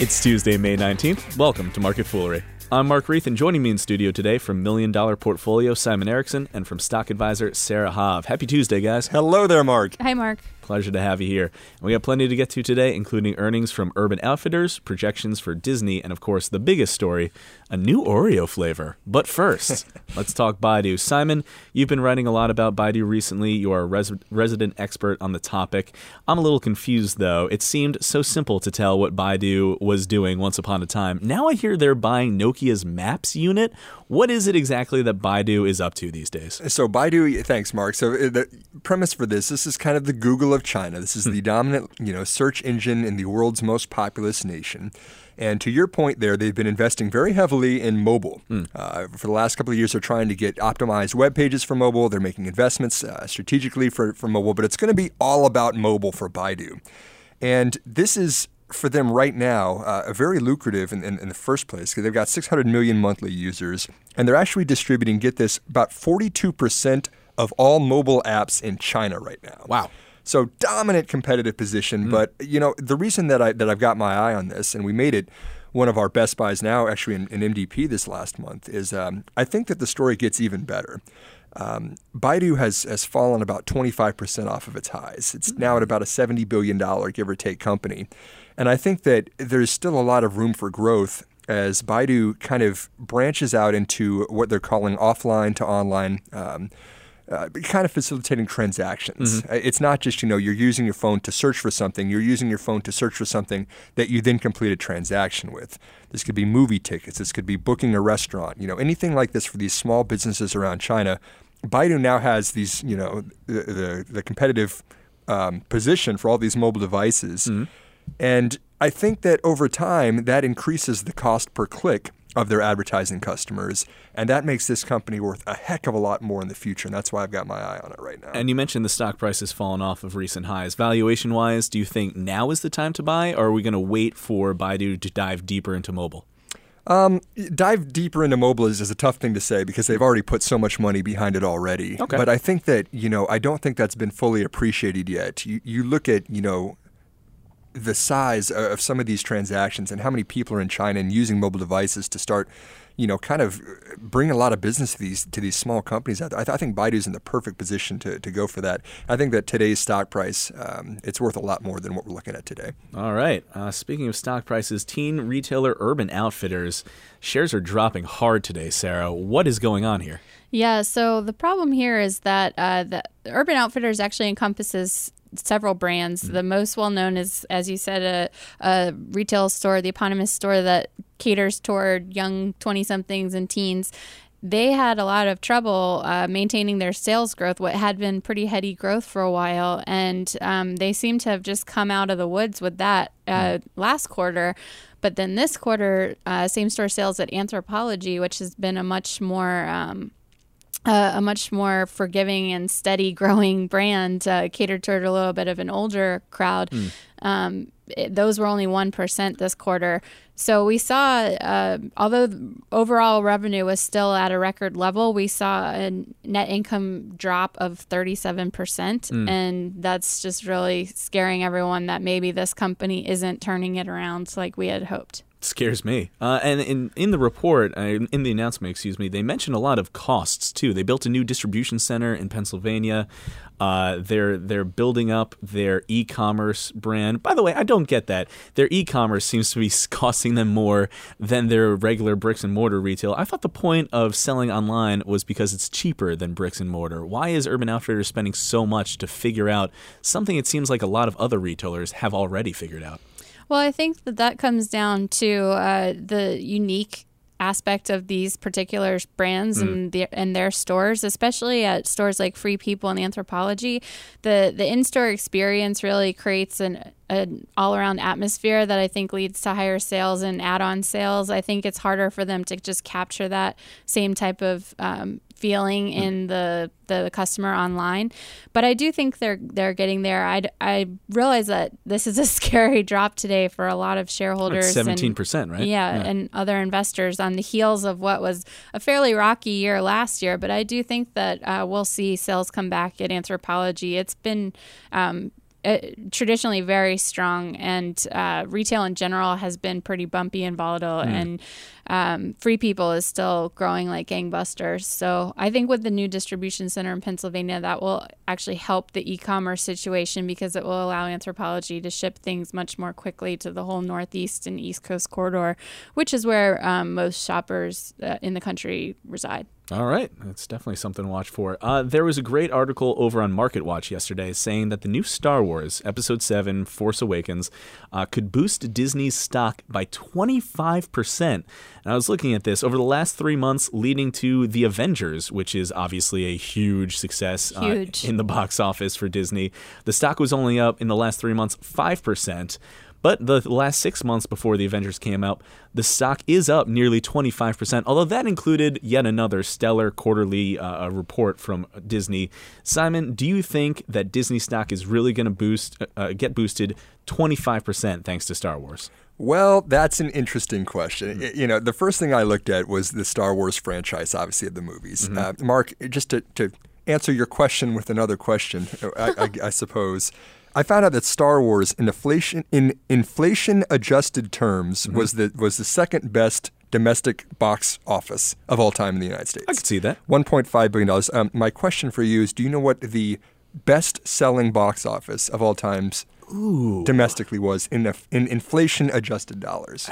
It's Tuesday, May 19th. Welcome to Market Foolery. I'm Mark Reith, and joining me in studio today from Million Dollar Portfolio, Simon Erickson, and from Stock Advisor, Sarah Hav. Happy Tuesday, guys. Hello there, Mark. Hi, Mark. Pleasure to have you here. And we got plenty to get to today, including earnings from Urban Outfitters, projections for Disney, and of course, the biggest story a new Oreo flavor. But first, let's talk Baidu. Simon, you've been writing a lot about Baidu recently. You are a res- resident expert on the topic. I'm a little confused, though. It seemed so simple to tell what Baidu was doing once upon a time. Now I hear they're buying Nokia's Maps unit. What is it exactly that Baidu is up to these days? So Baidu, thanks, Mark. So uh, the premise for this, this is kind of the Google of China. This is the dominant, you know, search engine in the world's most populous nation. And to your point there, they've been investing very heavily in mobile. Mm. Uh, for the last couple of years, they're trying to get optimized web pages for mobile. They're making investments uh, strategically for, for mobile, but it's going to be all about mobile for Baidu. And this is for them right now uh, very lucrative in, in, in, the first place because they've got 600 million monthly users and they're actually distributing get this about 42% of all mobile apps in china right now wow so dominant competitive position. Mm. But you know, the reason that I that I've got my eye on this, and we made it one of our best buys now, actually in, in MDP this last month, is um, I think that the story gets even better. Um, Baidu has has fallen about 25% off of its highs. It's now at about a 70 billion dollar give or take company, and I think that there's still a lot of room for growth as Baidu kind of branches out into what they're calling offline to online. Um, uh, kind of facilitating transactions. Mm-hmm. Uh, it's not just, you know, you're using your phone to search for something, you're using your phone to search for something that you then complete a transaction with. This could be movie tickets, this could be booking a restaurant, you know, anything like this for these small businesses around China. Baidu now has these, you know, the, the, the competitive um, position for all these mobile devices. Mm-hmm. And I think that over time, that increases the cost per click of their advertising customers. And that makes this company worth a heck of a lot more in the future. And that's why I've got my eye on it right now. And you mentioned the stock price has fallen off of recent highs. Valuation wise, do you think now is the time to buy, or are we going to wait for Baidu to dive deeper into mobile? Um, dive deeper into mobile is, is, a tough thing to say because they've already put so much money behind it already. Okay. But I think that, you know, I don't think that's been fully appreciated yet. You, you look at, you know, the size of some of these transactions and how many people are in China and using mobile devices to start, you know, kind of bring a lot of business to these to these small companies. I, th- I think Baidu's in the perfect position to, to go for that. I think that today's stock price um, it's worth a lot more than what we're looking at today. All right. Uh, speaking of stock prices, teen retailer Urban Outfitters shares are dropping hard today. Sarah, what is going on here? Yeah, so the problem here is that uh, the Urban Outfitters actually encompasses several brands. Mm-hmm. The most well known is, as you said, a, a, retail store, the eponymous store that caters toward young 20 somethings and teens. They had a lot of trouble uh, maintaining their sales growth, what had been pretty heady growth for a while. And um, they seem to have just come out of the woods with that uh, mm. last quarter. But then this quarter, uh, same store sales at Anthropologie, which has been a much more um, uh, a much more forgiving and steady growing brand uh, catered toward a little bit of an older crowd. Mm. Um, it, those were only 1% this quarter. So we saw, uh, although overall revenue was still at a record level, we saw a net income drop of 37%. Mm. And that's just really scaring everyone that maybe this company isn't turning it around like we had hoped scares me. Uh, and in in the report, uh, in the announcement, excuse me, they mentioned a lot of costs too. They built a new distribution center in Pennsylvania. Uh, they're they're building up their e-commerce brand. By the way, I don't get that. Their e-commerce seems to be costing them more than their regular bricks and mortar retail. I thought the point of selling online was because it's cheaper than bricks and mortar. Why is Urban Outfitters spending so much to figure out something it seems like a lot of other retailers have already figured out? Well, I think that that comes down to uh, the unique aspect of these particular brands mm. and the, and their stores, especially at stores like Free People and Anthropologie, The the in store experience really creates an an all around atmosphere that I think leads to higher sales and add on sales. I think it's harder for them to just capture that same type of um, feeling mm. in the the customer online. But I do think they're they're getting there. I I realize that this is a scary drop today for a lot of shareholders. Seventeen percent, right? Yeah, yeah, and other investors on the heels of what was a fairly rocky year last year. But I do think that uh, we'll see sales come back at Anthropologie. It's been um, uh, traditionally very strong, and uh, retail in general has been pretty bumpy and volatile, and um, Free People is still growing like gangbusters. So I think with the new distribution center in Pennsylvania, that will actually help the e-commerce situation because it will allow Anthropologie to ship things much more quickly to the whole Northeast and East Coast corridor, which is where um, most shoppers uh, in the country reside. All right, that's definitely something to watch for. Uh, there was a great article over on Market Watch yesterday saying that the new Star Wars Episode 7 Force Awakens uh, could boost Disney's stock by 25%. And I was looking at this over the last three months leading to The Avengers, which is obviously a huge success uh, in the box office for Disney. The stock was only up in the last three months 5%. But the last six months before the Avengers came out, the stock is up nearly 25%, although that included yet another stellar quarterly uh, uh, report from Disney. Simon, do you think that Disney stock is really going to boost, uh, uh, get boosted 25% thanks to Star Wars? Well, that's an interesting question. Y- You know, the first thing I looked at was the Star Wars franchise, obviously, of the movies. Uh, Mark, just to, to answer your question with another question, I, I, I suppose. I found out that Star Wars, in inflation in inflation adjusted terms, was the was the second best domestic box office of all time in the United States. I could see that. One point five billion dollars. Um, my question for you is: Do you know what the best selling box office of all times domestically was in the, in inflation adjusted dollars?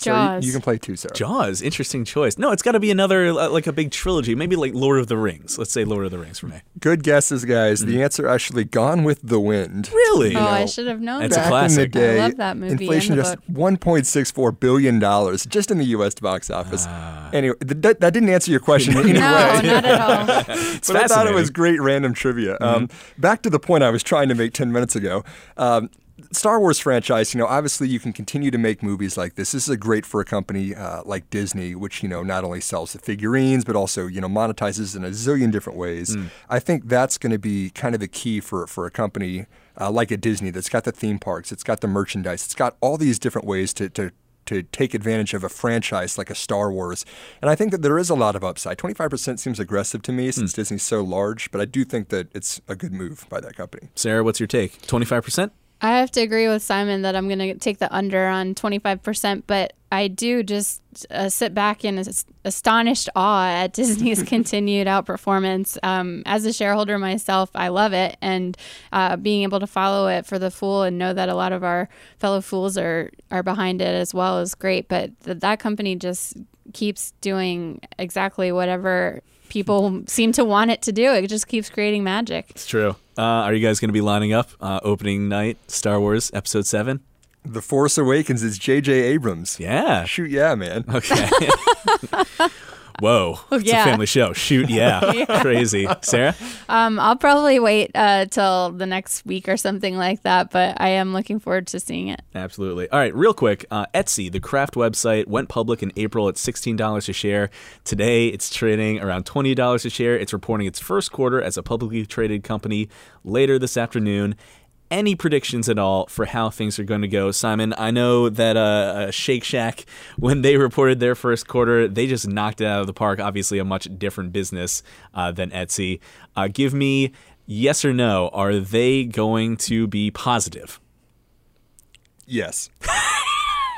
So you- Jaws. you, can play two, Sarah. Jaws, interesting choice. No, it's got to be another, uh, like a big trilogy, maybe like Lord of the Rings. Let's say Lord of the Rings for me. Good guesses, guys. The answer actually Gone with the Wind. Really? Oh, I know, should have known It's a that. Back in the classic. day, I love that movie inflation and just 1.64 billion dollars just in the U.S. box office. anyway, that, that didn't answer your question in any No, way. not at all. It's but I thought it was great random trivia. Um, back to the point I was trying to make 10 minutes ago. Um, Star Wars franchise, you know, obviously you can continue to make movies like this. This is a great for a company uh, like Disney, which, you know, not only sells the figurines, but also, you know, monetizes in a zillion different ways. I think that's going to be kind of the key for, for a company uh, like a Disney that's got the theme parks, it's got the merchandise, it's got all these different ways to, to to take advantage of a franchise like a Star Wars. And I think that there is a lot of upside. 25% seems aggressive to me since Disney's so large, but I do think that it's a good move by that company. Sarah, what's your take? 25%? I have to agree with Simon that I'm going to take the under on 25%, but I do just uh, sit back in astonished awe at Disney's continued outperformance. Um, as a shareholder myself, I love it, and uh, being able to follow it for the fool and know that a lot of our fellow fools are are behind it as well is great. But th- that company just keeps doing exactly whatever people seem to want it to do. It just keeps creating magic. It's true. Uh, are you guys going to be lining up uh, opening night, Star Wars Episode 7? The Force Awakens is J.J. Abrams. Yeah. Shoot, yeah, man. Okay. Whoa. It's yeah. a family show. Shoot, yeah. Crazy. Sarah? Um, I'll probably wait uh, till the next week or something like that, but I am looking forward to seeing it. Absolutely. All right, real quick. Uh, Etsy, the craft website, went public in April at $16 a share. Today, it's trading around $20 a share. It's reporting its first quarter as a publicly traded company later this afternoon. Any predictions at all for how things are going to go, Simon? I know that uh, uh, Shake Shack, when they reported their first quarter, they just knocked it out of the park. Obviously, a much different business uh, than Etsy. Uh, give me yes or no. Are they going to be positive? Yes.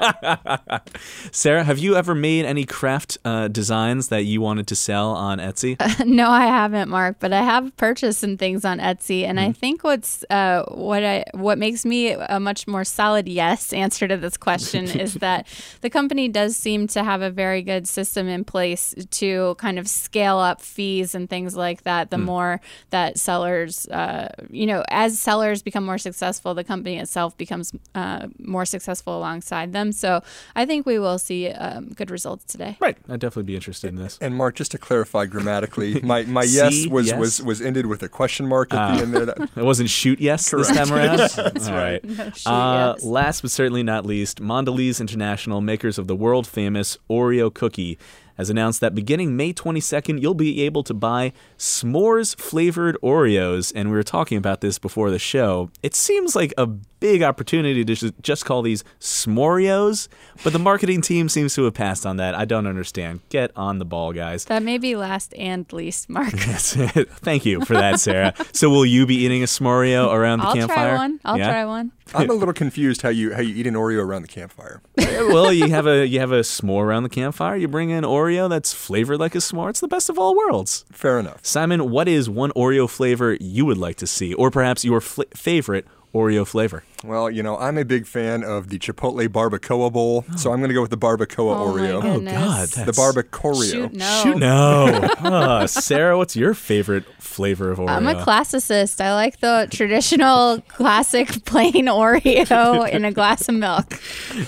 Sarah, have you ever made any craft uh, designs that you wanted to sell on Etsy? no, I haven't, Mark, but I have purchased some things on Etsy, and I think what's uh, what I what makes me a much more solid yes answer to this question is that the company does seem to have a very good system in place to kind of scale up fees and things like that. The more that sellers, uh, you know, as sellers become more successful, the company itself becomes uh, more successful alongside them. So I think we will see um, good results today. right. I'd definitely be interested in this. And Mark, just to clarify grammatically, my, my yes was, yes. was was ended with a question mark at the end there. That, It wasn't shoot yes this time around. All right. shoot uh, yes. Last but certainly not least, Mondelez International, makers of the world famous Oreo cookie, has announced that beginning May 22nd, you'll be able to buy s'mores flavored Oreos. And we were talking about this before the show. It seems like a big opportunity to just call these s'moreos, but the marketing team seems to have passed on that. I don't understand. Get on the ball, guys. That may be last and least, Mark. Thank you for that, Sarah. so, will you be eating a s'moreo around the I'll campfire? try one. I'll Yeah? try one. I'm a little confused how you how you eat an Oreo around the campfire. well, you have a you have a s'more around the campfire. You bring in Oreo that's flavored like a s'more. It's the best of all worlds. Fair enough. Simon, what is one Oreo flavor you would like to see, or perhaps your fl- favorite Oreo flavor? Well, you know, I'm a big fan of the Chipotle Barbacoa Bowl, so I'm going to go with the Barbacoa Oh my Oreo. goodness. God, the that's- Barbacoreo. Shoot, no. Shoot, no. Ah, Sarah, what's your favorite flavor of Oreo? I'm a classicist. I like the traditional classic plain Oreo in a glass of milk.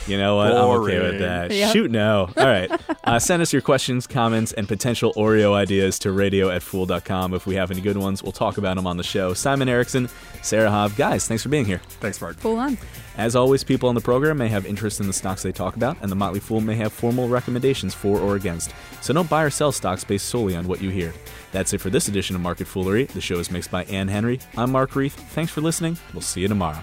You know what? I'm okay with that. Yep. Shoot, no. All right. Uh, send us your questions, comments, and potential Oreo ideas to radio at fool.com. If we have any good ones, we'll talk about them on the show. Simon Erickson, Sarah Hov, guys, thanks for being here. Thanks, Mark. Full on. As always, people on the program may have interest in the stocks they talk about, and the Motley Fool may have formal recommendations for or against. So don't buy or sell stocks based solely on what you hear. That's it for this edition of Market Foolery. The show is mixed by Ann Henry. I'm Mark Reith. Thanks for listening. We'll see you tomorrow.